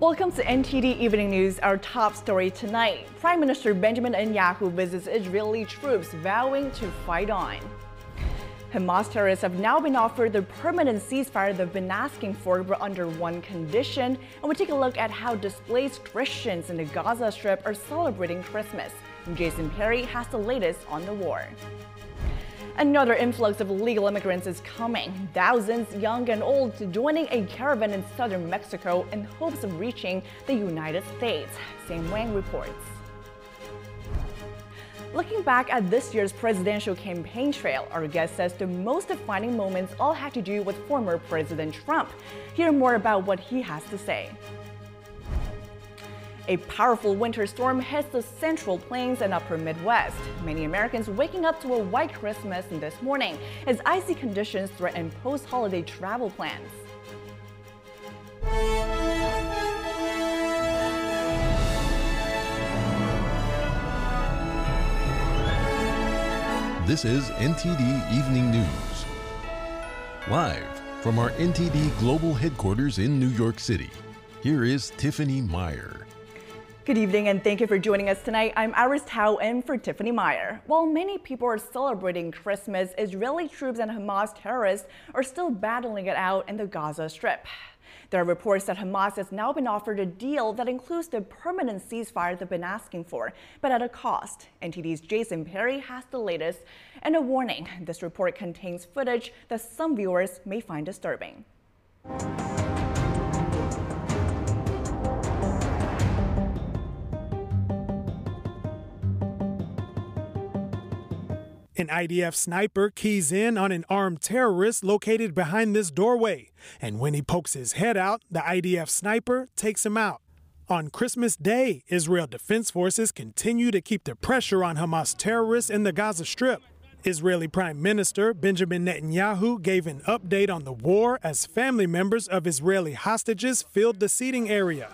Welcome to NTD Evening News. Our top story tonight. Prime Minister Benjamin Netanyahu visits Israeli troops vowing to fight on. Hamas terrorists have now been offered the permanent ceasefire they've been asking for, but under one condition. And we take a look at how displaced Christians in the Gaza Strip are celebrating Christmas. Jason Perry has the latest on the war. Another influx of illegal immigrants is coming. Thousands, young and old, joining a caravan in southern Mexico in hopes of reaching the United States. Sam Wang reports. Looking back at this year's presidential campaign trail, our guest says the most defining moments all had to do with former President Trump. Hear more about what he has to say. A powerful winter storm hits the central plains and upper Midwest. Many Americans waking up to a white Christmas this morning as icy conditions threaten post-holiday travel plans. This is NTD Evening News. Live from our NTD Global Headquarters in New York City, here is Tiffany Meyer. Good evening and thank you for joining us tonight. I'm Iris Tao and for Tiffany Meyer. While many people are celebrating Christmas, Israeli troops and Hamas terrorists are still battling it out in the Gaza Strip. There are reports that Hamas has now been offered a deal that includes the permanent ceasefire they've been asking for, but at a cost. NTD's Jason Perry has the latest and a warning. This report contains footage that some viewers may find disturbing. An IDF sniper keys in on an armed terrorist located behind this doorway. And when he pokes his head out, the IDF sniper takes him out. On Christmas Day, Israel Defense Forces continue to keep the pressure on Hamas terrorists in the Gaza Strip. Israeli Prime Minister Benjamin Netanyahu gave an update on the war as family members of Israeli hostages filled the seating area.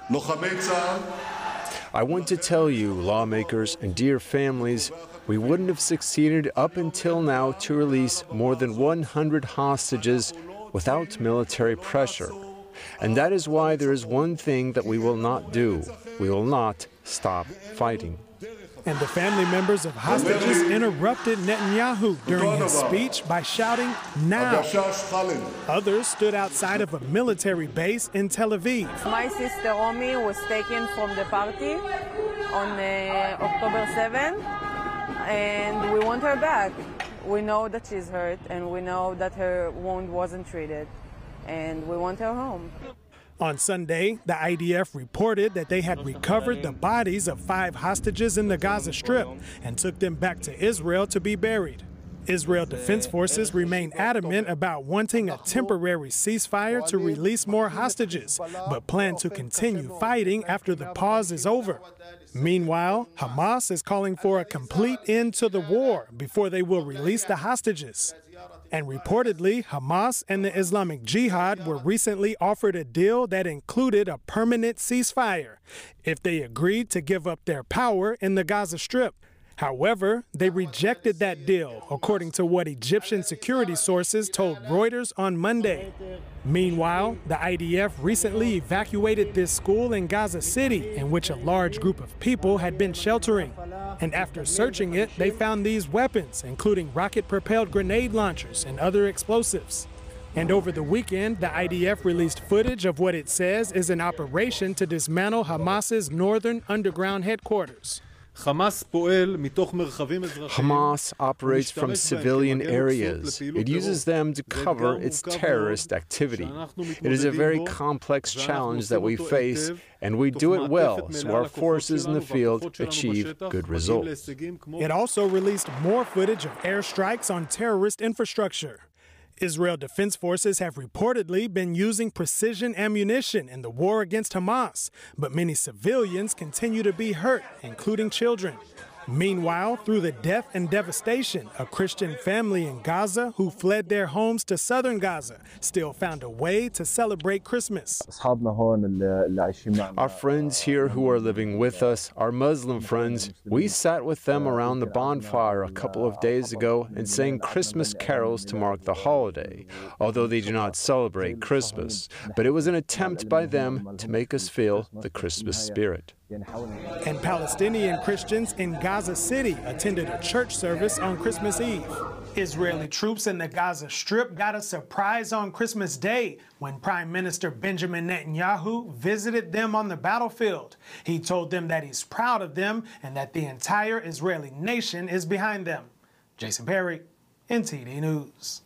I want to tell you, lawmakers and dear families, we wouldn't have succeeded up until now to release more than 100 hostages without military pressure. And that is why there is one thing that we will not do. We will not stop fighting. And the family members of hostages interrupted Netanyahu during his speech by shouting, Now! Others stood outside of a military base in Tel Aviv. My sister Romi was taken from the party on uh, October 7 and we want her back. We know that she's hurt and we know that her wound wasn't treated and we want her home. On Sunday, the IDF reported that they had recovered the bodies of five hostages in the Gaza Strip and took them back to Israel to be buried. Israel Defense Forces remain adamant about wanting a temporary ceasefire to release more hostages, but plan to continue fighting after the pause is over. Meanwhile, Hamas is calling for a complete end to the war before they will release the hostages. And reportedly, Hamas and the Islamic Jihad were recently offered a deal that included a permanent ceasefire if they agreed to give up their power in the Gaza Strip. However, they rejected that deal, according to what Egyptian security sources told Reuters on Monday. Meanwhile, the IDF recently evacuated this school in Gaza City, in which a large group of people had been sheltering. And after searching it, they found these weapons, including rocket propelled grenade launchers and other explosives. And over the weekend, the IDF released footage of what it says is an operation to dismantle Hamas's northern underground headquarters. Hamas operates from civilian areas. It uses them to cover its terrorist activity. It is a very complex challenge that we face, and we do it well so our forces in the field achieve good results. It also released more footage of airstrikes on terrorist infrastructure. Israel Defense Forces have reportedly been using precision ammunition in the war against Hamas, but many civilians continue to be hurt, including children. Meanwhile, through the death and devastation, a Christian family in Gaza who fled their homes to southern Gaza still found a way to celebrate Christmas. Our friends here who are living with us, our Muslim friends, we sat with them around the bonfire a couple of days ago and sang Christmas carols to mark the holiday, although they do not celebrate Christmas. But it was an attempt by them to make us feel the Christmas spirit. And Palestinian Christians in Gaza City attended a church service on Christmas Eve. Israeli troops in the Gaza Strip got a surprise on Christmas Day when Prime Minister Benjamin Netanyahu visited them on the battlefield. He told them that he's proud of them and that the entire Israeli nation is behind them. Jason Perry, NTD News.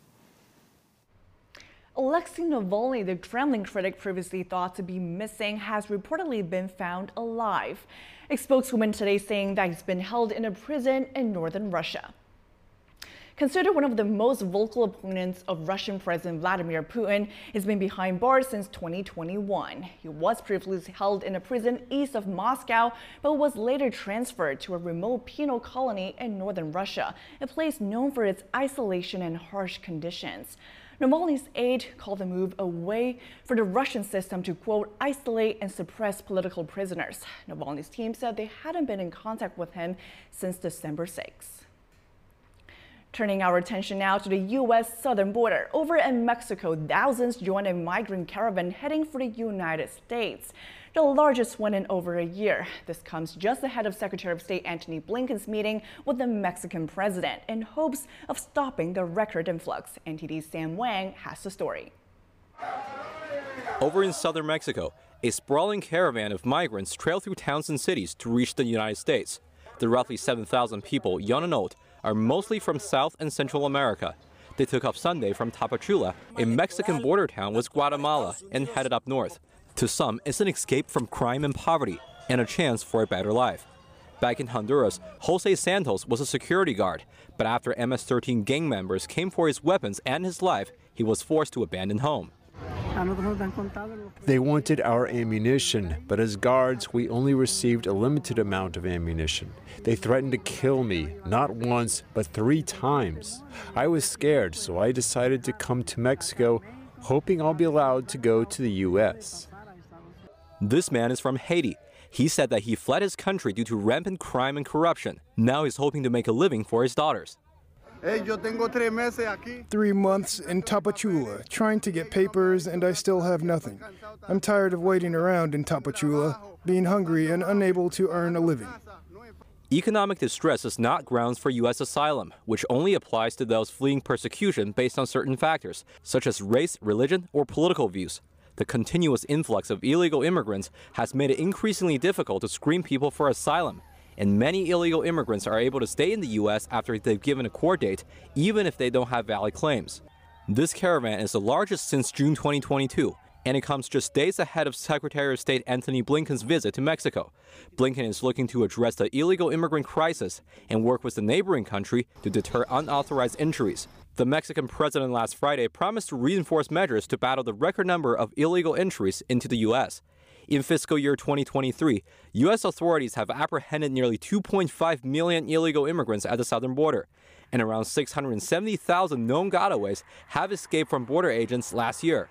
Alexei Navalny, the Kremlin critic previously thought to be missing, has reportedly been found alive. A spokeswoman today saying that he's been held in a prison in northern Russia. Considered one of the most vocal opponents of Russian President Vladimir Putin, he's been behind bars since 2021. He was previously held in a prison east of Moscow, but was later transferred to a remote penal colony in northern Russia, a place known for its isolation and harsh conditions. Navalny's aide called the move a way for the Russian system to, quote, isolate and suppress political prisoners. Navalny's team said they hadn't been in contact with him since December 6. Turning our attention now to the U.S. southern border. Over in Mexico, thousands joined a migrant caravan heading for the United States the largest one in over a year. This comes just ahead of Secretary of State Antony Blinken's meeting with the Mexican president in hopes of stopping the record influx. NTD's Sam Wang has the story. Over in southern Mexico, a sprawling caravan of migrants trailed through towns and cities to reach the United States. The roughly 7,000 people, young and old, are mostly from South and Central America. They took off Sunday from Tapachula, a Mexican border town with Guatemala, and headed up north. To some, it's an escape from crime and poverty and a chance for a better life. Back in Honduras, Jose Santos was a security guard, but after MS 13 gang members came for his weapons and his life, he was forced to abandon home. They wanted our ammunition, but as guards, we only received a limited amount of ammunition. They threatened to kill me, not once, but three times. I was scared, so I decided to come to Mexico, hoping I'll be allowed to go to the U.S. This man is from Haiti. He said that he fled his country due to rampant crime and corruption. Now he's hoping to make a living for his daughters. Three months in Tapachula, trying to get papers, and I still have nothing. I'm tired of waiting around in Tapachula, being hungry and unable to earn a living. Economic distress is not grounds for U.S. asylum, which only applies to those fleeing persecution based on certain factors, such as race, religion, or political views the continuous influx of illegal immigrants has made it increasingly difficult to screen people for asylum, and many illegal immigrants are able to stay in the U.S. after they've given a court date, even if they don't have valid claims. This caravan is the largest since June 2022, and it comes just days ahead of Secretary of State Antony Blinken's visit to Mexico. Blinken is looking to address the illegal immigrant crisis and work with the neighboring country to deter unauthorized entries. The Mexican president last Friday promised to reinforce measures to battle the record number of illegal entries into the U.S. In fiscal year 2023, U.S. authorities have apprehended nearly 2.5 million illegal immigrants at the southern border, and around 670,000 known gotaways have escaped from border agents last year.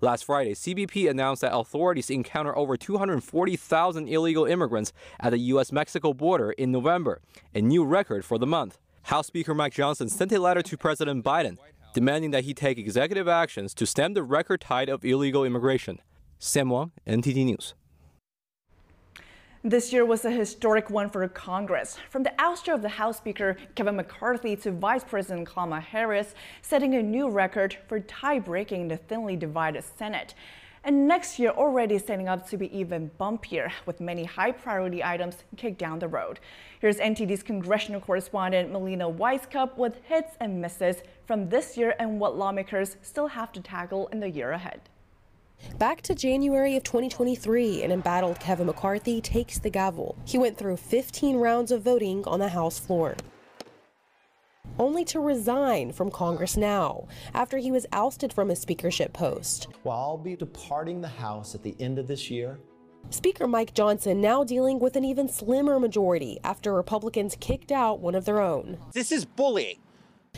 Last Friday, CBP announced that authorities encountered over 240,000 illegal immigrants at the U.S. Mexico border in November, a new record for the month. House Speaker Mike Johnson sent a letter to President Biden demanding that he take executive actions to stem the record tide of illegal immigration. Sam Wang, NTD News. This year was a historic one for Congress. From the ouster of the House Speaker Kevin McCarthy to Vice President Kamala Harris, setting a new record for tie-breaking the thinly divided Senate. And next year already setting up to be even bumpier with many high priority items kicked down the road. Here's NTD's congressional correspondent Melina Wisecup with hits and misses from this year and what lawmakers still have to tackle in the year ahead. Back to January of 2023, an embattled Kevin McCarthy takes the gavel. He went through 15 rounds of voting on the House floor only to resign from Congress now after he was ousted from his speakership post. While I'll be departing the House at the end of this year, Speaker Mike Johnson now dealing with an even slimmer majority after Republicans kicked out one of their own. This is bullying.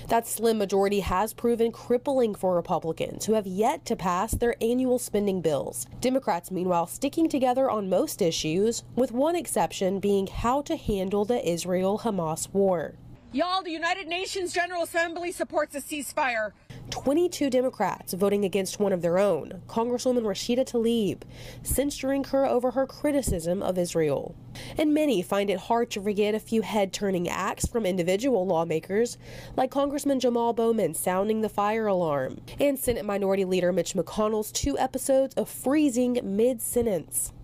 That slim majority has proven crippling for Republicans who have yet to pass their annual spending bills. Democrats, meanwhile, sticking together on most issues, with one exception being how to handle the Israel Hamas war. Y'all, the United Nations General Assembly supports a ceasefire. 22 Democrats voting against one of their own, Congresswoman Rashida Tlaib, censuring her over her criticism of Israel. And many find it hard to forget a few head turning acts from individual lawmakers, like Congressman Jamal Bowman sounding the fire alarm, and Senate Minority Leader Mitch McConnell's two episodes of freezing mid sentence.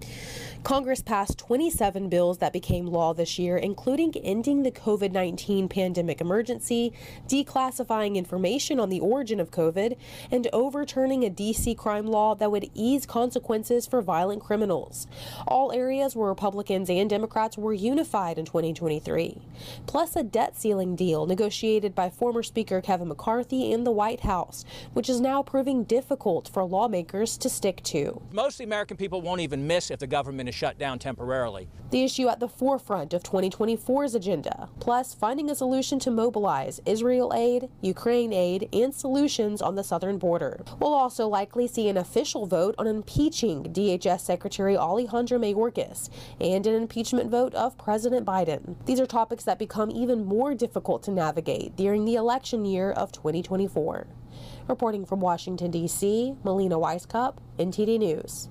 Congress passed 27 bills that became law this year, including ending the COVID 19 pandemic emergency, declassifying information on the origin of COVID, and overturning a D.C. crime law that would ease consequences for violent criminals. All areas where Republicans and Democrats were unified in 2023. Plus, a debt ceiling deal negotiated by former Speaker Kevin McCarthy in the White House, which is now proving difficult for lawmakers to stick to. Most American people won't even miss if the government is shut down temporarily. The issue at the forefront of 2024's agenda, plus finding a solution to mobilize Israel aid, Ukraine aid, and solutions on the southern border. We'll also likely see an official vote on impeaching DHS Secretary Alejandro Mayorkas and an impeachment vote of President Biden. These are topics that become even more difficult to navigate during the election year of 2024. Reporting from Washington, D.C., Melina Wisecup, NTD News.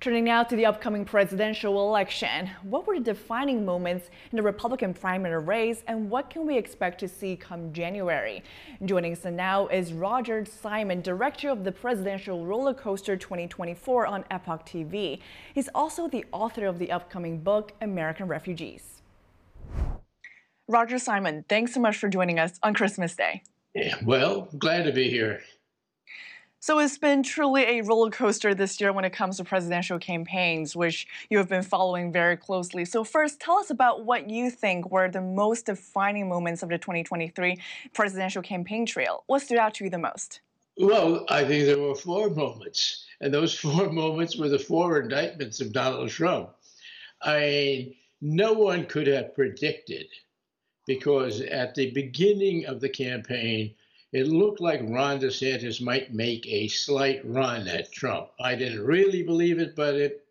Turning now to the upcoming presidential election. What were the defining moments in the Republican primary race and what can we expect to see come January? Joining us now is Roger Simon, director of the Presidential Roller Coaster 2024 on Epoch TV. He's also the author of the upcoming book, American Refugees. Roger Simon, thanks so much for joining us on Christmas Day. Yeah, well, glad to be here. So it's been truly a roller coaster this year when it comes to presidential campaigns, which you have been following very closely. So first, tell us about what you think were the most defining moments of the 2023 presidential campaign trail. What stood out to you the most? Well, I think there were four moments, and those four moments were the four indictments of Donald Trump. I no one could have predicted because at the beginning of the campaign, it looked like Ron DeSantis might make a slight run at Trump. I didn't really believe it, but it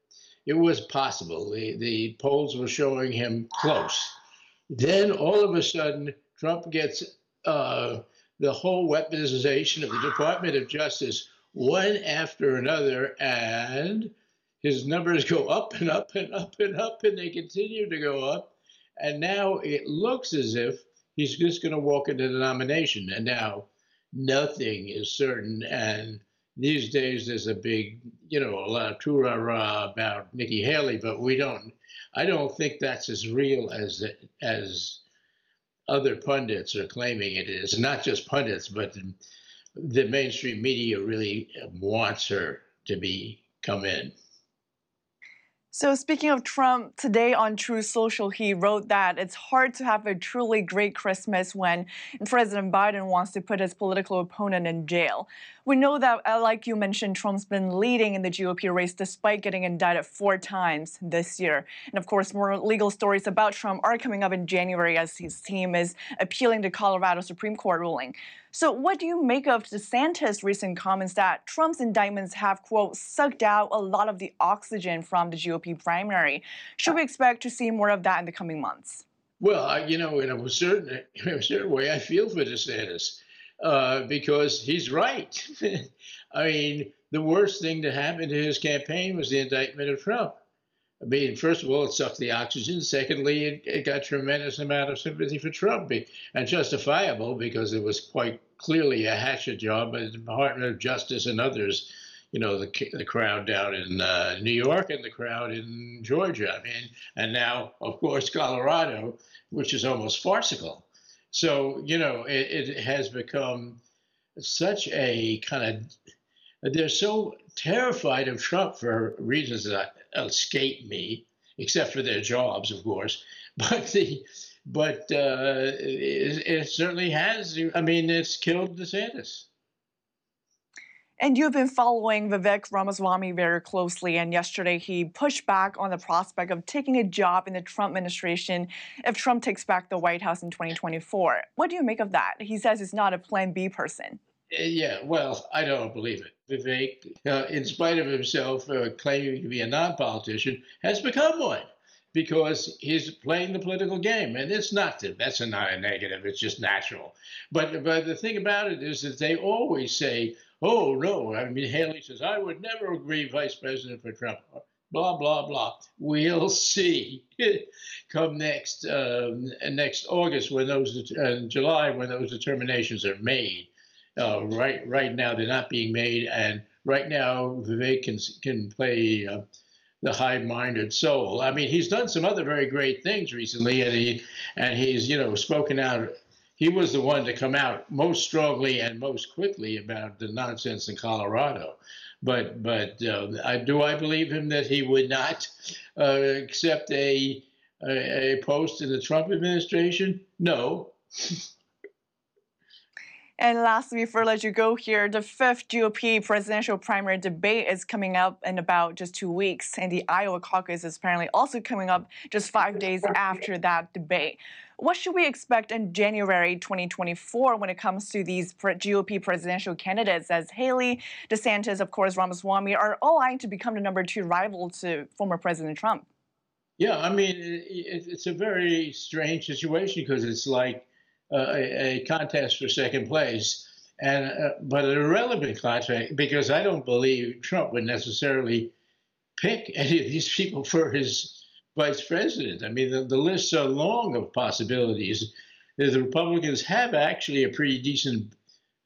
it was possible. The the polls were showing him close. Then all of a sudden, Trump gets uh, the whole weaponization of the Department of Justice one after another, and his numbers go up and up and up and up, and they continue to go up. And now it looks as if he's just going to walk into the nomination. And now nothing is certain. And these days there's a big, you know, a lot of toorah about Nikki Haley, but we don't. I don't think that's as real as as other pundits are claiming it is. Not just pundits, but the mainstream media really wants her to be come in. So speaking of Trump, today on Truth Social, he wrote that it's hard to have a truly great Christmas when President Biden wants to put his political opponent in jail. We know that, uh, like you mentioned, Trump's been leading in the GOP race despite getting indicted four times this year. And of course, more legal stories about Trump are coming up in January as his team is appealing the Colorado Supreme Court ruling. So, what do you make of DeSantis' recent comments that Trump's indictments have, quote, sucked out a lot of the oxygen from the GOP primary? Should we expect to see more of that in the coming months? Well, I, you know, in a certain, in a certain way, I feel for DeSantis uh, because he's right. I mean, the worst thing to happen to his campaign was the indictment of Trump. I mean, first of all, it sucked the oxygen. Secondly, it, it got tremendous amount of sympathy for Trump, and justifiable because it was quite clearly a hatchet job by the Department of Justice and others. You know, the the crowd down in uh, New York and the crowd in Georgia. I mean, and now, of course, Colorado, which is almost farcical. So you know, it, it has become such a kind of they're so terrified of Trump for reasons that escape me, except for their jobs, of course. But the but uh, it, it, certainly has. I mean, it's killed DeSantis. And you've been following Vivek Ramaswamy very closely, and yesterday he pushed back on the prospect of taking a job in the Trump administration if Trump takes back the White House in 2024. What do you make of that? He says he's not a Plan B person. Uh, yeah, well, I don't believe it. Vivek, uh, in spite of himself uh, claiming to be a non politician, has become one because he's playing the political game, and it's not that that's not a negative. It's just natural. But but the thing about it is that they always say Oh, no. I mean, Haley says, I would never agree vice president for Trump. Blah, blah, blah. We'll see come next um, next August when those, uh, July when those determinations are made. Uh, right, right now, they're not being made. And right now, Vivek can, can play uh, the high-minded soul. I mean, he's done some other very great things recently, and he and he's you know spoken out he was the one to come out most strongly and most quickly about the nonsense in Colorado. But but uh, I, do I believe him that he would not uh, accept a, a, a post in the Trump administration? No. And lastly, before I let you go here, the fifth GOP presidential primary debate is coming up in about just two weeks, and the Iowa caucus is apparently also coming up just five days after that debate. What should we expect in January 2024 when it comes to these GOP presidential candidates, as Haley, DeSantis, of course, Ramaswamy are all eyeing to become the number two rival to former President Trump? Yeah, I mean, it's a very strange situation because it's like a, a, contest for second place, and uh, but an irrelevant contest because I don't believe Trump would necessarily pick any of these people for his vice president. I mean, the, the lists are long of possibilities. The Republicans have actually a pretty decent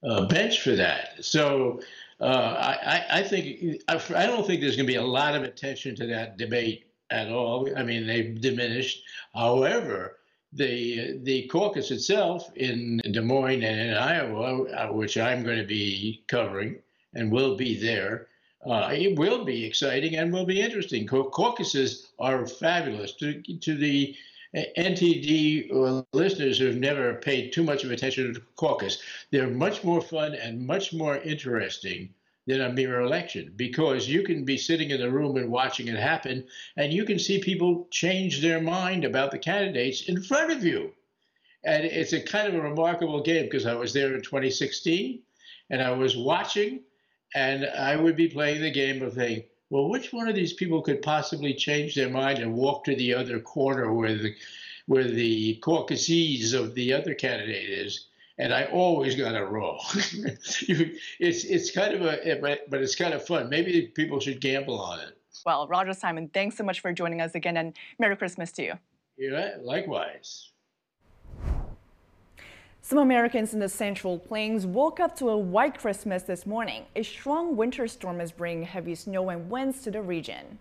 uh, bench for that. So uh, I, I, think I, I don't think there's going to be a lot of attention to that debate at all. I mean, they've diminished. However, the the caucus itself in Des Moines and in Iowa, uh, which I'm going to be covering and will be there, uh, it will be exciting and will be interesting. Caucuses are fabulous. To, to the uh, NTD listeners who've never paid too much of attention to caucus, they're much more fun and much more interesting than a mere election because you can be sitting in the room and watching it happen, and you can see people change their mind about the candidates in front of you. And it's a kind of a remarkable game because I was there in 2016 and I was watching and I would be playing the game of saying, well, which one of these people could possibly change their mind and walk to the other corner where the where the caucuses of the other candidate is? And I always got it wrong. it's it's kind of a but, but it's kind of fun. Maybe people should gamble on it. Well, Roger Simon, thanks so much for joining us again, and Merry Christmas to you. Yeah, likewise. Some Americans in the Central Plains woke up to a white Christmas this morning. A strong winter storm is bringing heavy snow and winds to the region.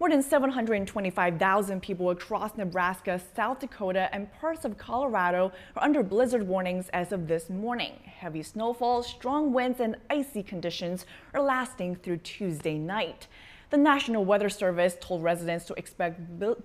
More than 725,000 people across Nebraska, South Dakota, and parts of Colorado are under blizzard warnings as of this morning. Heavy snowfall, strong winds, and icy conditions are lasting through Tuesday night. The National Weather Service told residents to expect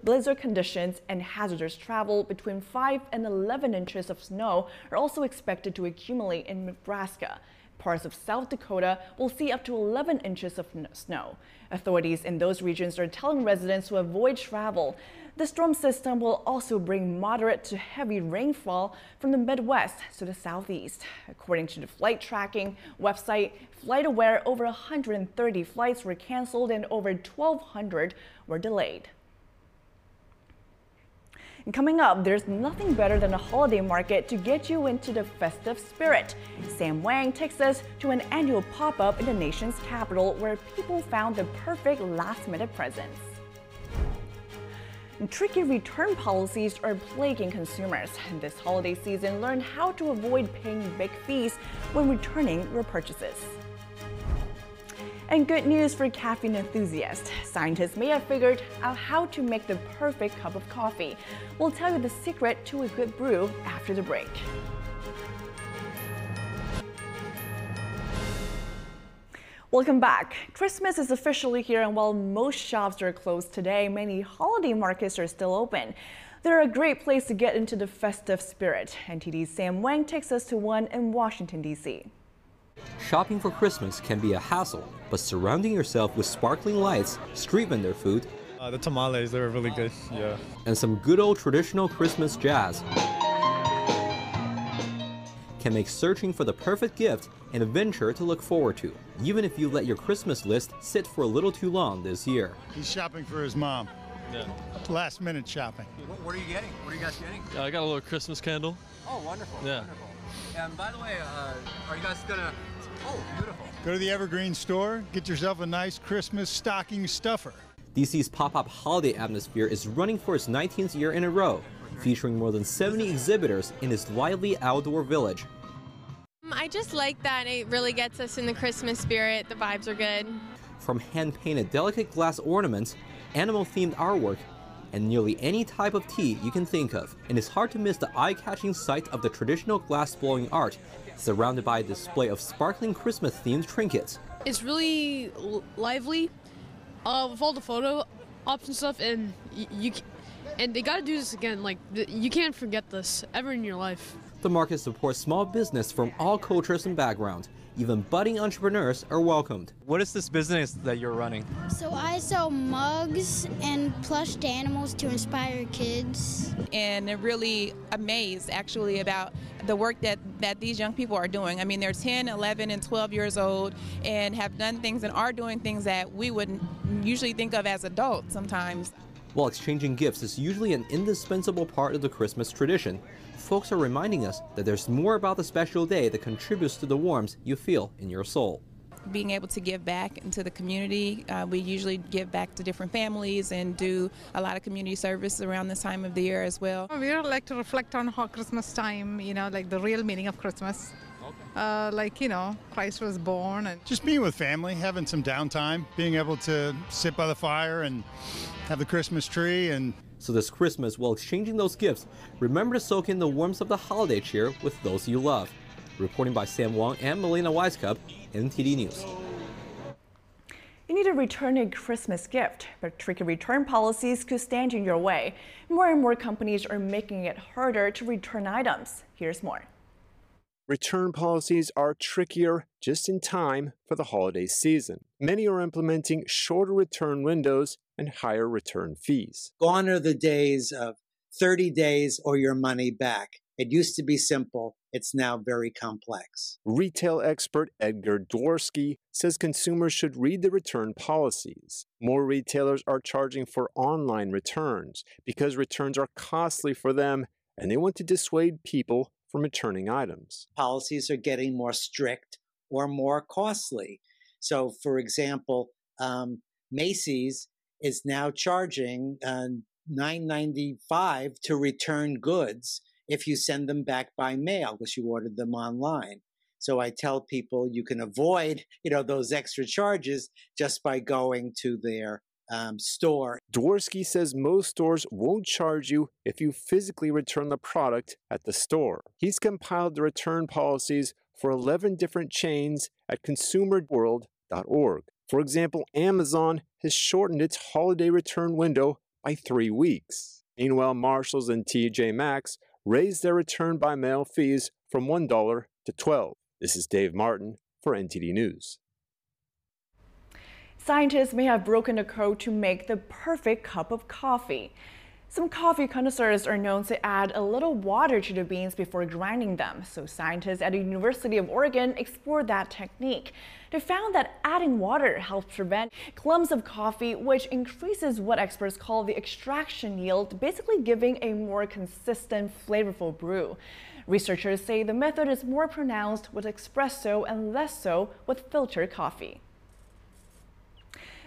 blizzard conditions and hazardous travel between 5 and 11 inches of snow are also expected to accumulate in Nebraska. Parts of South Dakota will see up to 11 inches of snow. Authorities in those regions are telling residents to avoid travel. The storm system will also bring moderate to heavy rainfall from the Midwest to the southeast. According to the flight tracking website FlightAware, over 130 flights were canceled and over 1,200 were delayed. And coming up, there's nothing better than a holiday market to get you into the festive spirit. Sam Wang takes us to an annual pop-up in the nation's capital where people found the perfect last-minute presents. Tricky return policies are plaguing consumers. This holiday season, learn how to avoid paying big fees when returning your purchases. And good news for caffeine enthusiasts. Scientists may have figured out how to make the perfect cup of coffee. We'll tell you the secret to a good brew after the break. Welcome back. Christmas is officially here, and while most shops are closed today, many holiday markets are still open. They're a great place to get into the festive spirit. NTD's Sam Wang takes us to one in Washington, D.C. Shopping for Christmas can be a hassle, but surrounding yourself with sparkling lights, street vendor food, uh, the tamales, they were really good, yeah. And some good old traditional Christmas jazz can make searching for the perfect gift an adventure to look forward to, even if you let your Christmas list sit for a little too long this year. He's shopping for his mom. Yeah. Last minute shopping. What, what, are you getting? What are you guys getting? Uh, I got a little Christmas candle. Oh, wonderful. Yeah. Wonderful. And by the way, uh, are you guys gonna? Oh, beautiful. Go to the Evergreen store, get yourself a nice Christmas stocking stuffer. DC's pop-up holiday atmosphere is running for its 19th year in a row, featuring more than 70 exhibitors in this lively outdoor village. I just like that it really gets us in the Christmas spirit. The vibes are good. From hand-painted delicate glass ornaments, animal-themed artwork, and nearly any type of tea you can think of. And it's hard to miss the eye-catching sight of the traditional glass-blowing art, surrounded by a display of sparkling Christmas-themed trinkets. It's really lively, uh, with all the photo ops and stuff, and you, and they got to do this again. Like you can't forget this ever in your life. The market supports small business from all cultures and backgrounds. Even budding entrepreneurs are welcomed. What is this business that you're running? So I sell mugs and plushed animals to inspire kids. And really amazed actually about the work that, that these young people are doing. I mean, they're 10, 11, and 12 years old and have done things and are doing things that we wouldn't usually think of as adults sometimes. While exchanging gifts is usually an indispensable part of the Christmas tradition, folks are reminding us that there's more about the special day that contributes to the warmth you feel in your soul. Being able to give back into the community, uh, we usually give back to different families and do a lot of community service around this time of the year as well. We like to reflect on how Christmas time, you know, like the real meaning of Christmas. Uh, like you know christ was born and just being with family having some downtime being able to sit by the fire and have the christmas tree and so this Christmas, while exchanging those gifts, remember to soak in the warmth of the holiday cheer with those you love. Reporting by Sam Wang and Melina Wisecup, NTD News. You need to return a Christmas gift, but tricky return policies could stand in your way. More and more companies are making it harder to return items. Here's more. Return policies are trickier just in time for the holiday season. Many are implementing shorter return windows and higher return fees. Gone are the days of 30 days or your money back. It used to be simple. It's now very complex. Retail expert Edgar Dworsky says consumers should read the return policies. More retailers are charging for online returns because returns are costly for them and they want to dissuade people from returning items. Policies are getting more strict or more costly. So, for example, um, Macy's is now charging uh, 9.95 to return goods if you send them back by mail because you ordered them online. So I tell people you can avoid, you know, those extra charges just by going to their um, store. Dworsky says most stores won't charge you if you physically return the product at the store. He's compiled the return policies for 11 different chains at consumerworld.org. For example, Amazon has shortened its holiday return window by three weeks. Meanwhile, Marshalls and TJ Maxx raised their return by mail fees from $1 to 12 This is Dave Martin for NTD News. Scientists may have broken the code to make the perfect cup of coffee. Some coffee connoisseurs are known to add a little water to the beans before grinding them, so scientists at the University of Oregon explored that technique. They found that adding water helps prevent clumps of coffee, which increases what experts call the extraction yield, basically giving a more consistent, flavorful brew. Researchers say the method is more pronounced with espresso and less so with filtered coffee.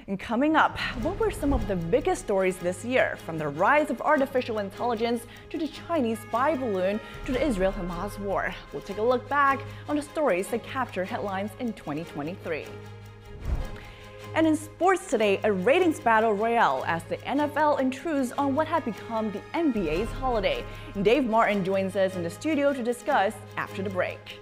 And coming up, what were some of the biggest stories this year, from the rise of artificial intelligence to the Chinese spy balloon to the Israel Hamas war? We'll take a look back on the stories that captured headlines in 2023. And in sports today, a ratings battle royale as the NFL intrudes on what had become the NBA's holiday. Dave Martin joins us in the studio to discuss after the break.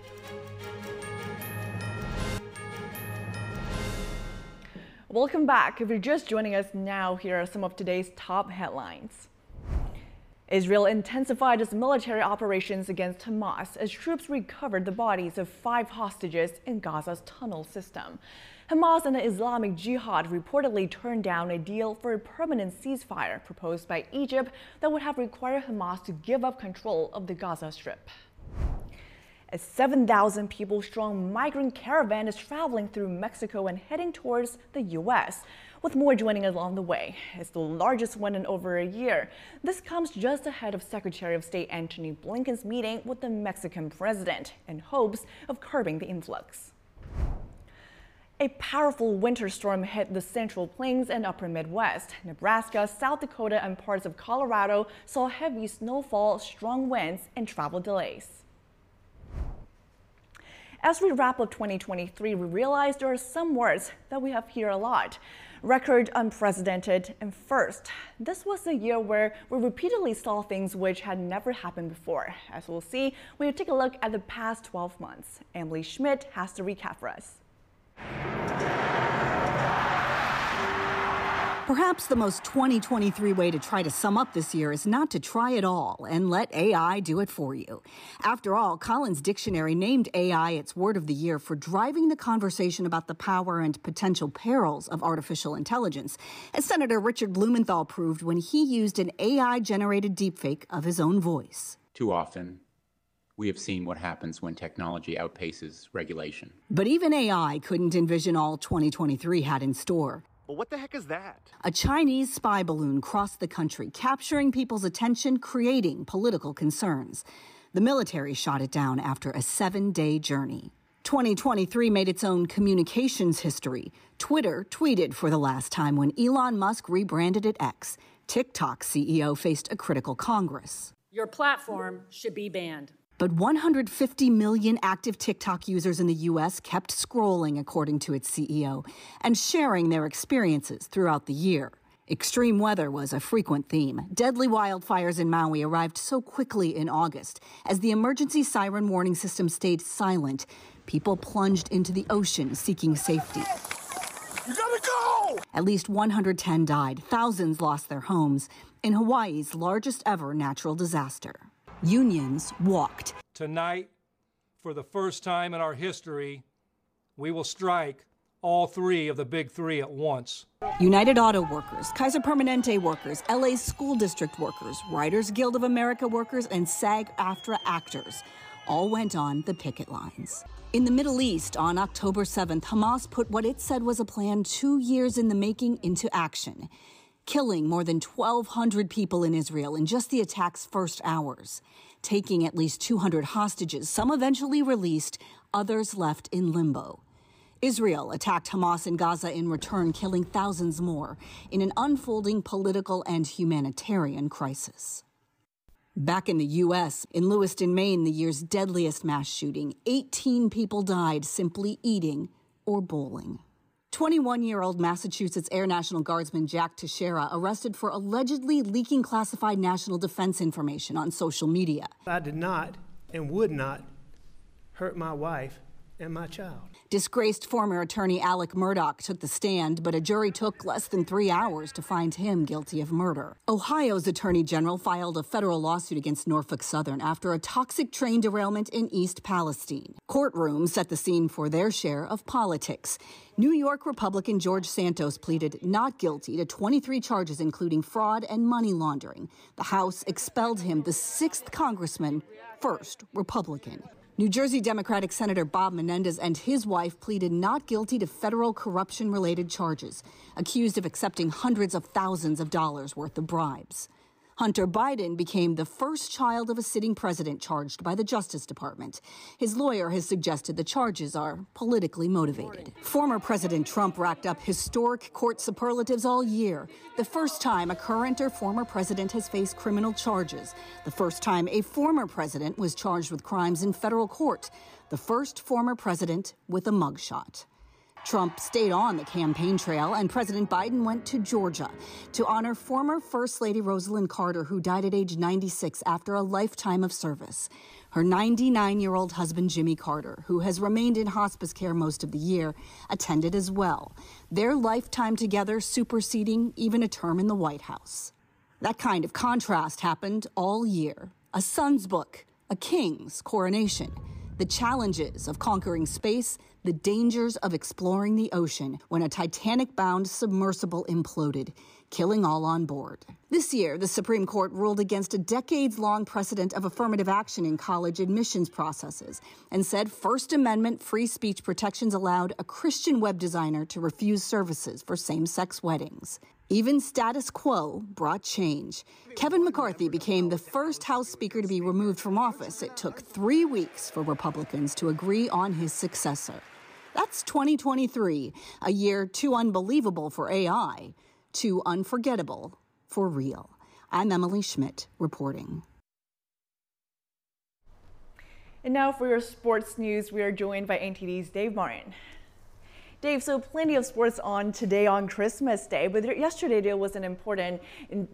Welcome back. If you're just joining us now, here are some of today's top headlines. Israel intensified its military operations against Hamas as troops recovered the bodies of five hostages in Gaza's tunnel system. Hamas and the Islamic Jihad reportedly turned down a deal for a permanent ceasefire proposed by Egypt that would have required Hamas to give up control of the Gaza Strip. A 7,000 people strong migrant caravan is traveling through Mexico and heading towards the U.S., with more joining along the way. It's the largest one in over a year. This comes just ahead of Secretary of State Antony Blinken's meeting with the Mexican president in hopes of curbing the influx. A powerful winter storm hit the central plains and upper Midwest. Nebraska, South Dakota, and parts of Colorado saw heavy snowfall, strong winds, and travel delays. As we wrap up 2023, we realize there are some words that we have heard a lot. Record, unprecedented, and first. This was a year where we repeatedly saw things which had never happened before. As we'll see, we'll take a look at the past 12 months. Emily Schmidt has to recap for us. Perhaps the most 2023 way to try to sum up this year is not to try at all and let AI do it for you. After all, Collins Dictionary named AI its word of the year for driving the conversation about the power and potential perils of artificial intelligence, as Senator Richard Blumenthal proved when he used an AI generated deepfake of his own voice. Too often, we have seen what happens when technology outpaces regulation. But even AI couldn't envision all 2023 had in store. Well, what the heck is that? A Chinese spy balloon crossed the country, capturing people's attention, creating political concerns. The military shot it down after a seven day journey. 2023 made its own communications history. Twitter tweeted for the last time when Elon Musk rebranded it X. TikTok CEO faced a critical Congress. Your platform should be banned. But 150 million active TikTok users in the U.S. kept scrolling, according to its CEO, and sharing their experiences throughout the year. Extreme weather was a frequent theme. Deadly wildfires in Maui arrived so quickly in August. As the emergency siren warning system stayed silent, people plunged into the ocean seeking safety. You gotta go! At least 110 died, thousands lost their homes in Hawaii's largest ever natural disaster. Unions walked. Tonight, for the first time in our history, we will strike all three of the big three at once. United Auto Workers, Kaiser Permanente workers, LA's school district workers, Writers Guild of America workers, and SAG AFTRA actors all went on the picket lines. In the Middle East, on October 7th, Hamas put what it said was a plan two years in the making into action killing more than 1,200 people in Israel in just the attack's first hours, taking at least 200 hostages, some eventually released, others left in limbo. Israel attacked Hamas in Gaza in return, killing thousands more in an unfolding political and humanitarian crisis. Back in the U.S., in Lewiston, Maine, the year's deadliest mass shooting, 18 people died simply eating or bowling. 21 year old Massachusetts Air National Guardsman Jack Teixeira arrested for allegedly leaking classified national defense information on social media. I did not and would not hurt my wife and my child. Disgraced former attorney Alex Murdaugh took the stand, but a jury took less than three hours to find him guilty of murder. Ohio's attorney general filed a federal lawsuit against Norfolk Southern after a toxic train derailment in East Palestine. Courtrooms set the scene for their share of politics. New York Republican George Santos pleaded not guilty to 23 charges, including fraud and money laundering. The House expelled him, the sixth congressman, first Republican. New Jersey Democratic Senator Bob Menendez and his wife pleaded not guilty to federal corruption related charges, accused of accepting hundreds of thousands of dollars worth of bribes. Hunter Biden became the first child of a sitting president charged by the Justice Department. His lawyer has suggested the charges are politically motivated. Former President Trump racked up historic court superlatives all year. The first time a current or former president has faced criminal charges. The first time a former president was charged with crimes in federal court. The first former president with a mugshot. Trump stayed on the campaign trail, and President Biden went to Georgia to honor former First Lady Rosalynn Carter, who died at age 96 after a lifetime of service. Her 99 year old husband, Jimmy Carter, who has remained in hospice care most of the year, attended as well. Their lifetime together superseding even a term in the White House. That kind of contrast happened all year. A son's book, a king's coronation, the challenges of conquering space, the dangers of exploring the ocean when a Titanic bound submersible imploded, killing all on board. This year, the Supreme Court ruled against a decades long precedent of affirmative action in college admissions processes and said First Amendment free speech protections allowed a Christian web designer to refuse services for same sex weddings. Even status quo brought change. Kevin McCarthy became the first House Speaker to be removed from office. It took three weeks for Republicans to agree on his successor. That's 2023, a year too unbelievable for AI, too unforgettable for real. I'm Emily Schmidt reporting. And now for your sports news, we are joined by NTD's Dave Martin. Dave, so plenty of sports on today on Christmas Day, but yesterday there was an important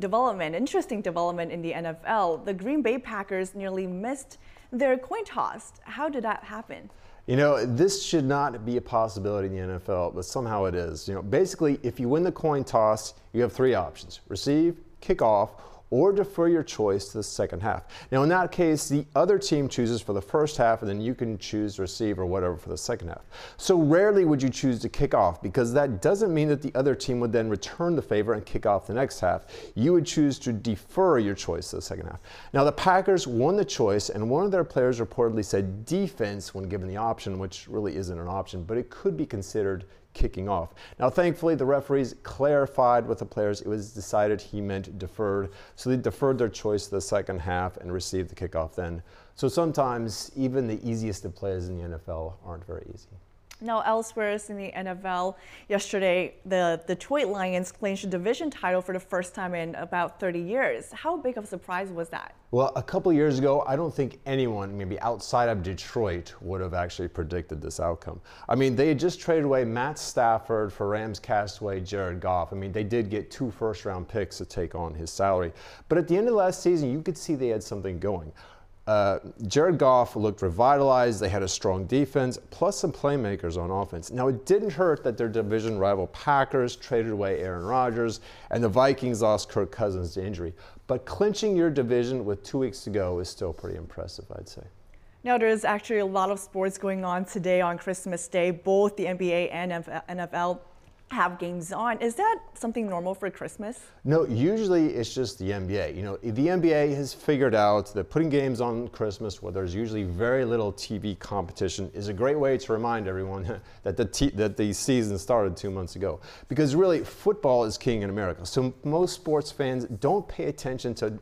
development, interesting development in the NFL. The Green Bay Packers nearly missed their coin toss. How did that happen? You know, this should not be a possibility in the NFL, but somehow it is. You know, basically, if you win the coin toss, you have three options receive, kick off, or defer your choice to the second half. Now, in that case, the other team chooses for the first half, and then you can choose receive or whatever for the second half. So rarely would you choose to kick off because that doesn't mean that the other team would then return the favor and kick off the next half. You would choose to defer your choice to the second half. Now, the Packers won the choice, and one of their players reportedly said defense when given the option, which really isn't an option, but it could be considered kicking off. Now, thankfully, the referees clarified with the players. It was decided he meant deferred. So they deferred their choice to the second half and received the kickoff then. So sometimes even the easiest of plays in the NFL aren't very easy. Now, elsewhere in the NFL, yesterday the Detroit Lions clinched the division title for the first time in about 30 years. How big of a surprise was that? Well, a couple years ago, I don't think anyone, maybe outside of Detroit, would have actually predicted this outcome. I mean, they had just traded away Matt Stafford for Rams castaway Jared Goff. I mean, they did get two first round picks to take on his salary. But at the end of last season, you could see they had something going. Uh, Jared Goff looked revitalized. They had a strong defense, plus some playmakers on offense. Now, it didn't hurt that their division rival Packers traded away Aaron Rodgers and the Vikings lost Kirk Cousins to injury. But clinching your division with two weeks to go is still pretty impressive, I'd say. Now, there's actually a lot of sports going on today on Christmas Day, both the NBA and NFL have games on. Is that something normal for Christmas? No, usually it's just the NBA. You know, the NBA has figured out that putting games on Christmas, where there's usually very little TV competition, is a great way to remind everyone that the that the season started two months ago. Because really, football is king in America. So most sports fans don't pay attention to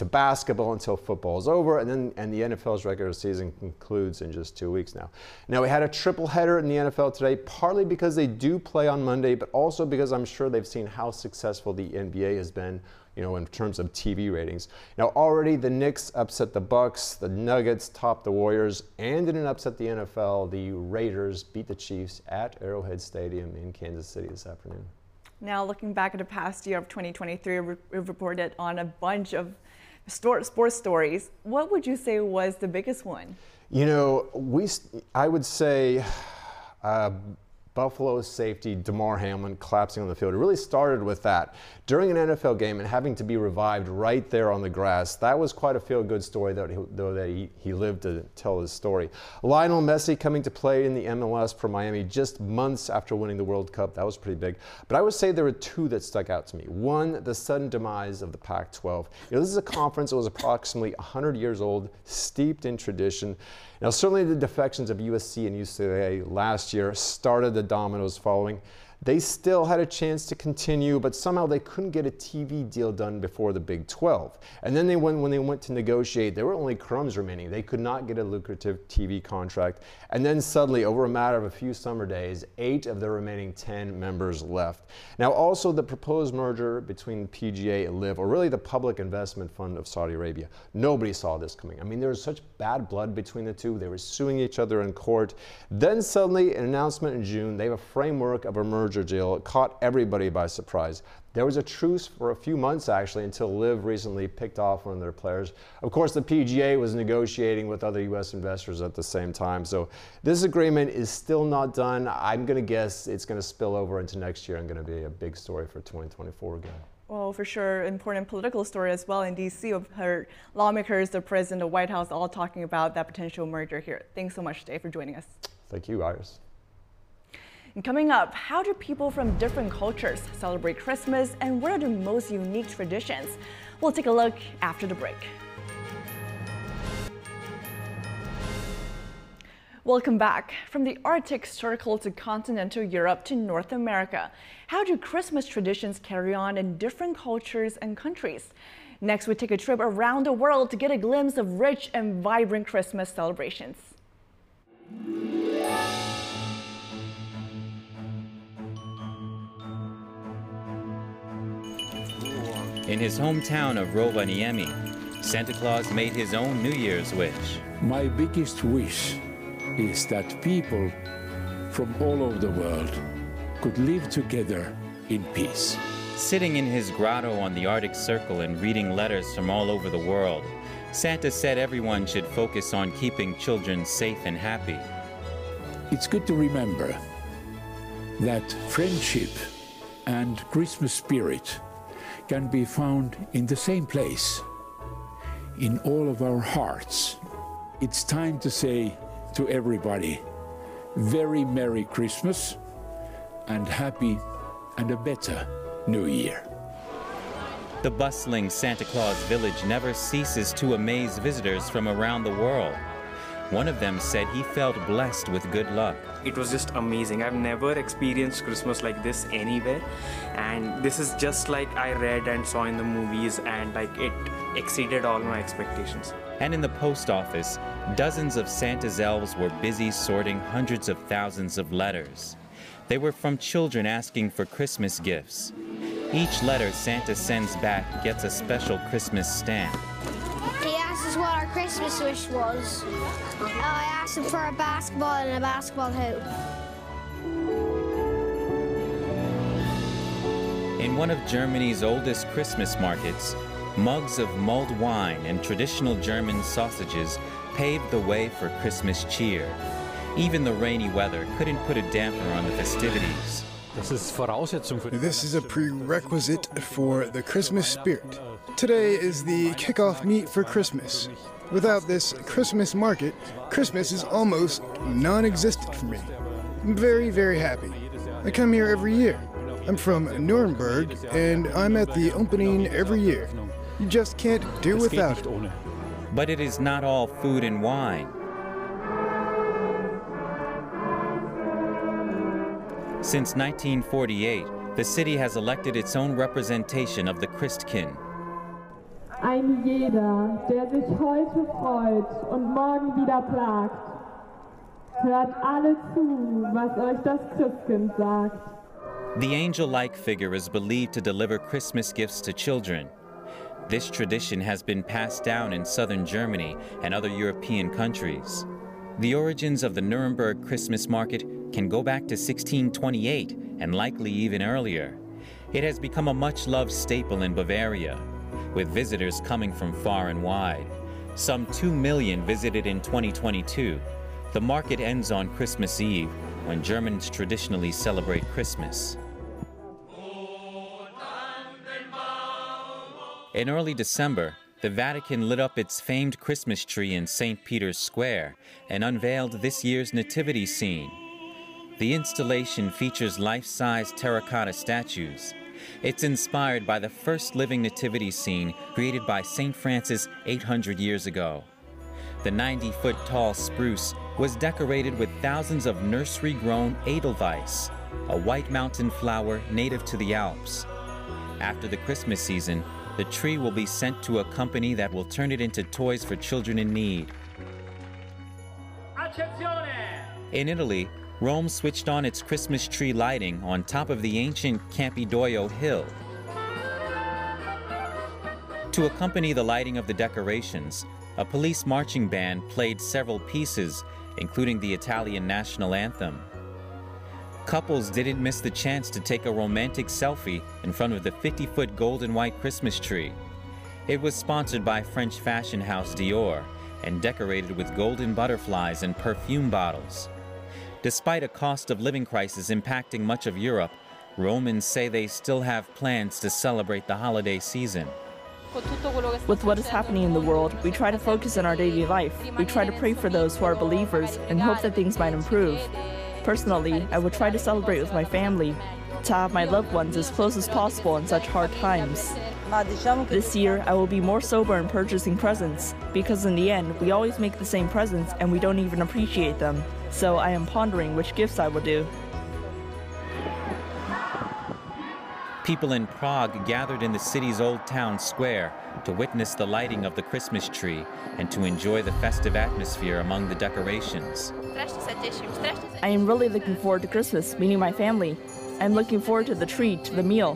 to basketball until football is over, and then and the NFL's regular season concludes in just two weeks now. Now we had a triple header in the NFL today, partly because they do play on Monday, but also because I'm sure they've seen how successful the NBA has been, you know, in terms of TV ratings. Now already the Knicks upset the Bucks, the Nuggets topped the Warriors, and in an upset the NFL, the Raiders beat the Chiefs at Arrowhead Stadium in Kansas City this afternoon. Now, looking back at the past year of 2023, we've reported on a bunch of sports stories. What would you say was the biggest one? You know, we I would say uh, Buffalo's safety, Damar Hamlin, collapsing on the field. It really started with that. During an NFL game and having to be revived right there on the grass, that was quite a feel good story, though, that he, he lived to tell his story. Lionel Messi coming to play in the MLS for Miami just months after winning the World Cup. That was pretty big. But I would say there were two that stuck out to me. One, the sudden demise of the Pac 12. You know, this is a conference that was approximately 100 years old, steeped in tradition. Now, certainly the defections of USC and UCLA last year started the dominoes following. They still had a chance to continue, but somehow they couldn't get a TV deal done before the Big 12. And then they went, when they went to negotiate, there were only crumbs remaining. They could not get a lucrative TV contract. And then suddenly, over a matter of a few summer days, eight of the remaining 10 members left. Now, also the proposed merger between PGA and LIV, or really the Public Investment Fund of Saudi Arabia. Nobody saw this coming. I mean, there was such bad blood between the two. They were suing each other in court. Then suddenly, an announcement in June, they have a framework of a merger merger deal. It caught everybody by surprise. There was a truce for a few months actually until LIV recently picked off one of their players. Of course, the PGA was negotiating with other U.S. investors at the same time. So this agreement is still not done. I'm going to guess it's going to spill over into next year and going to be a big story for 2024 again. Well, for sure, important political story as well in D.C. We've heard lawmakers, the president, the White House all talking about that potential merger here. Thanks so much, Dave, for joining us. Thank you, Iris. Coming up, how do people from different cultures celebrate Christmas and what are the most unique traditions? We'll take a look after the break. Welcome back. From the Arctic Circle to continental Europe to North America, how do Christmas traditions carry on in different cultures and countries? Next, we take a trip around the world to get a glimpse of rich and vibrant Christmas celebrations. In his hometown of Rovaniemi, Santa Claus made his own New Year's wish. My biggest wish is that people from all over the world could live together in peace. Sitting in his grotto on the Arctic Circle and reading letters from all over the world, Santa said everyone should focus on keeping children safe and happy. It's good to remember that friendship and Christmas spirit can be found in the same place, in all of our hearts. It's time to say to everybody, very Merry Christmas and happy and a better New Year. The bustling Santa Claus village never ceases to amaze visitors from around the world. One of them said he felt blessed with good luck. It was just amazing. I've never experienced Christmas like this anywhere. And this is just like I read and saw in the movies, and like it exceeded all my expectations. And in the post office, dozens of Santa's elves were busy sorting hundreds of thousands of letters. They were from children asking for Christmas gifts. Each letter Santa sends back gets a special Christmas stamp. He asked us what our Christmas wish was. Oh, I asked him for a basketball and a basketball hoop. In one of Germany's oldest Christmas markets, mugs of mulled wine and traditional German sausages paved the way for Christmas cheer. Even the rainy weather couldn't put a damper on the festivities. This is a prerequisite for the Christmas spirit. Today is the kickoff meet for Christmas. Without this Christmas market, Christmas is almost non existent for me. I'm very, very happy. I come here every year. I'm from Nuremberg, and I'm at the opening every year. You just can't do without it. But it is not all food and wine. Since 1948, the city has elected its own representation of the Christkind. Ein jeder, der sich heute freut und morgen wieder plagt, hört alle zu, was euch das Christkind sagt. The angel like figure is believed to deliver Christmas gifts to children. This tradition has been passed down in southern Germany and other European countries. The origins of the Nuremberg Christmas market can go back to 1628 and likely even earlier. It has become a much loved staple in Bavaria, with visitors coming from far and wide. Some 2 million visited in 2022. The market ends on Christmas Eve, when Germans traditionally celebrate Christmas. In early December, the Vatican lit up its famed Christmas tree in St. Peter's Square and unveiled this year's nativity scene. The installation features life-size terracotta statues. It's inspired by the first living nativity scene created by St. Francis 800 years ago. The 90-foot tall spruce was decorated with thousands of nursery-grown Edelweiss, a white mountain flower native to the Alps. After the Christmas season, the tree will be sent to a company that will turn it into toys for children in need. In Italy, Rome switched on its Christmas tree lighting on top of the ancient Campidoglio Hill. To accompany the lighting of the decorations, a police marching band played several pieces, including the Italian national anthem. Couples didn't miss the chance to take a romantic selfie in front of the 50 foot gold and white Christmas tree. It was sponsored by French fashion house Dior and decorated with golden butterflies and perfume bottles. Despite a cost of living crisis impacting much of Europe, Romans say they still have plans to celebrate the holiday season. With what is happening in the world, we try to focus on our daily life. We try to pray for those who are believers and hope that things might improve. Personally, I would try to celebrate with my family, to have my loved ones as close as possible in such hard times. This year, I will be more sober in purchasing presents, because in the end, we always make the same presents and we don't even appreciate them. So I am pondering which gifts I will do. People in Prague gathered in the city's old town square to witness the lighting of the Christmas tree and to enjoy the festive atmosphere among the decorations. I am really looking forward to Christmas, meeting my family. I'm looking forward to the tree, to the meal.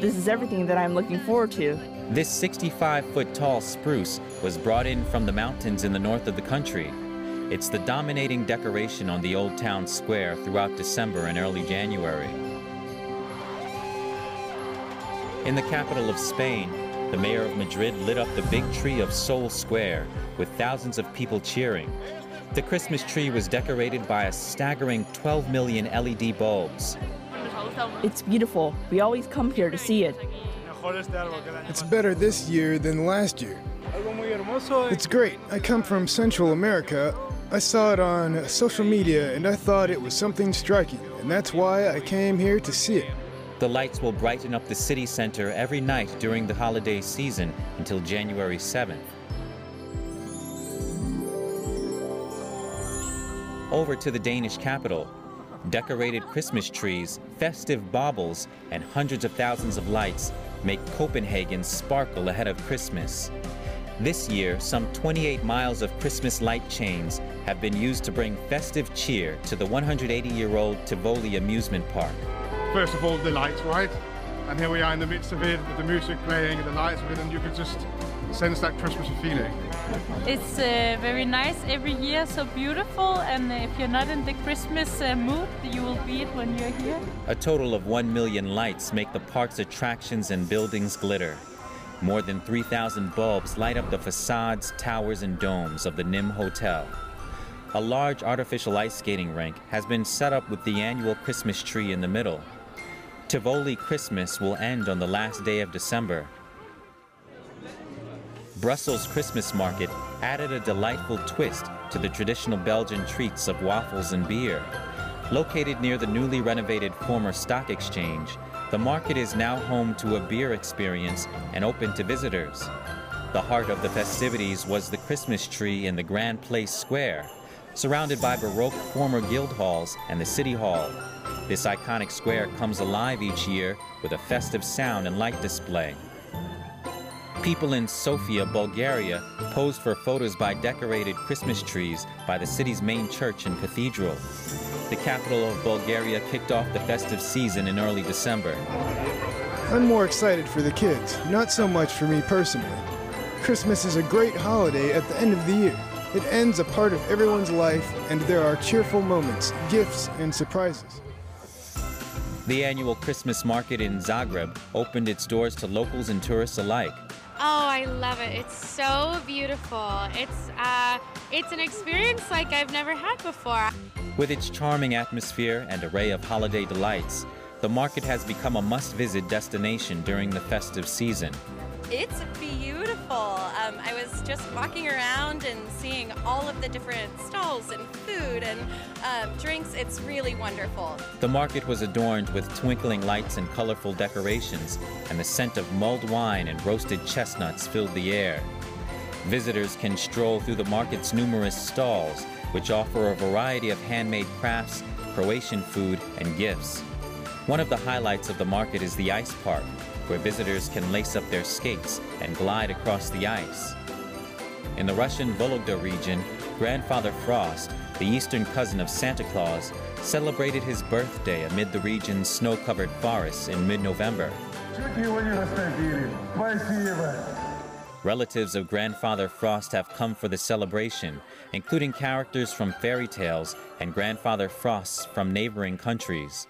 This is everything that I'm looking forward to. This 65 foot tall spruce was brought in from the mountains in the north of the country. It's the dominating decoration on the old town square throughout December and early January. In the capital of Spain, the mayor of Madrid lit up the big tree of Sol Square with thousands of people cheering. The Christmas tree was decorated by a staggering 12 million LED bulbs. It's beautiful. We always come here to see it. It's better this year than last year. It's great. I come from Central America. I saw it on social media and I thought it was something striking, and that's why I came here to see it. The lights will brighten up the city center every night during the holiday season until January 7th. Over to the Danish capital. Decorated Christmas trees, festive baubles, and hundreds of thousands of lights make Copenhagen sparkle ahead of Christmas. This year, some 28 miles of Christmas light chains have been used to bring festive cheer to the 180 year old Tivoli amusement park. First of all, the lights, right? And here we are in the midst of it with the music playing and the lights with it, and you can just sense that Christmas feeling. It's uh, very nice every year, so beautiful, and if you're not in the Christmas uh, mood, you will be it when you're here. A total of 1 million lights make the park's attractions and buildings glitter. More than 3,000 bulbs light up the facades, towers, and domes of the Nimb Hotel. A large artificial ice skating rink has been set up with the annual Christmas tree in the middle. Tivoli Christmas will end on the last day of December. Brussels Christmas Market added a delightful twist to the traditional Belgian treats of waffles and beer. Located near the newly renovated former stock exchange, the market is now home to a beer experience and open to visitors. The heart of the festivities was the Christmas tree in the Grand Place Square, surrounded by Baroque former guild halls and the City Hall. This iconic square comes alive each year with a festive sound and light display. People in Sofia, Bulgaria, posed for photos by decorated Christmas trees by the city's main church and cathedral. The capital of Bulgaria kicked off the festive season in early December. I'm more excited for the kids, not so much for me personally. Christmas is a great holiday at the end of the year. It ends a part of everyone's life, and there are cheerful moments, gifts, and surprises. The annual Christmas market in Zagreb opened its doors to locals and tourists alike. Oh, I love it. It's so beautiful. It's uh, it's an experience like I've never had before. With its charming atmosphere and array of holiday delights, the market has become a must-visit destination during the festive season. It's beautiful. Um, I was just walking around and seeing all of the different stalls and food and um, drinks. It's really wonderful. The market was adorned with twinkling lights and colorful decorations, and the scent of mulled wine and roasted chestnuts filled the air. Visitors can stroll through the market's numerous stalls, which offer a variety of handmade crafts, Croatian food, and gifts. One of the highlights of the market is the ice park, where visitors can lace up their skates and glide across the ice. In the Russian Vologda region, Grandfather Frost, the eastern cousin of Santa Claus, celebrated his birthday amid the region's snow covered forests in mid November. Relatives of Grandfather Frost have come for the celebration, including characters from fairy tales and Grandfather Frosts from neighboring countries.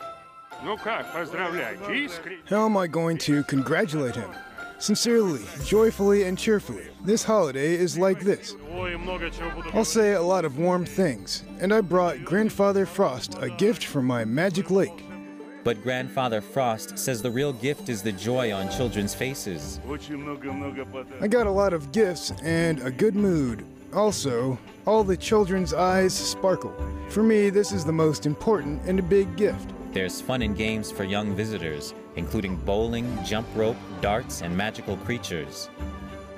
How am I going to congratulate him? Sincerely, joyfully, and cheerfully. This holiday is like this. I'll say a lot of warm things, and I brought Grandfather Frost a gift from my magic lake. But Grandfather Frost says the real gift is the joy on children's faces. I got a lot of gifts and a good mood. Also, all the children's eyes sparkle. For me, this is the most important and a big gift. There's fun and games for young visitors, including bowling, jump rope, darts, and magical creatures.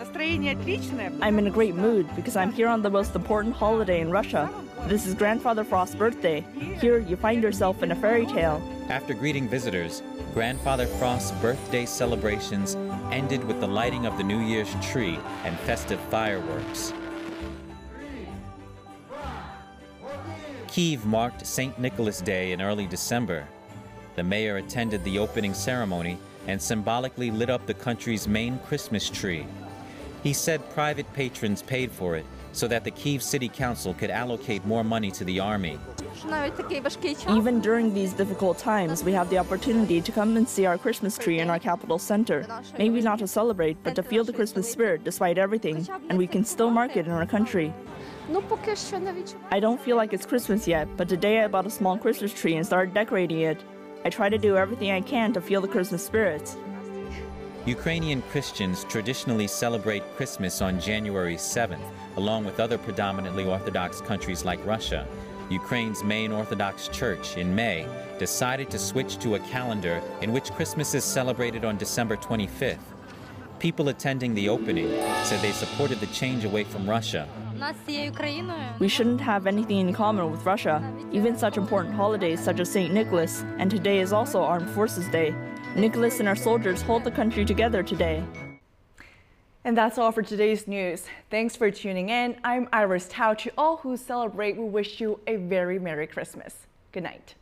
I'm in a great mood because I'm here on the most important holiday in Russia. This is Grandfather Frost's birthday. Here, you find yourself in a fairy tale. After greeting visitors, Grandfather Frost's birthday celebrations ended with the lighting of the New Year's tree and festive fireworks. Kiev marked St. Nicholas Day in early December. The mayor attended the opening ceremony and symbolically lit up the country's main Christmas tree. He said private patrons paid for it so that the Kiev City Council could allocate more money to the army. Even during these difficult times, we have the opportunity to come and see our Christmas tree in our capital center. Maybe not to celebrate, but to feel the Christmas spirit despite everything, and we can still mark it in our country. I don't feel like it's Christmas yet, but today I bought a small Christmas tree and started decorating it. I try to do everything I can to feel the Christmas spirit. Ukrainian Christians traditionally celebrate Christmas on January 7th, along with other predominantly Orthodox countries like Russia. Ukraine's main Orthodox Church in May decided to switch to a calendar in which Christmas is celebrated on December 25th. People attending the opening said they supported the change away from Russia. We shouldn't have anything in common with Russia, even such important holidays such as St. Nicholas, and today is also Armed Forces Day. Nicholas and our soldiers hold the country together today. And that's all for today's news. Thanks for tuning in. I'm Iris Tao. To all who celebrate, we wish you a very Merry Christmas. Good night.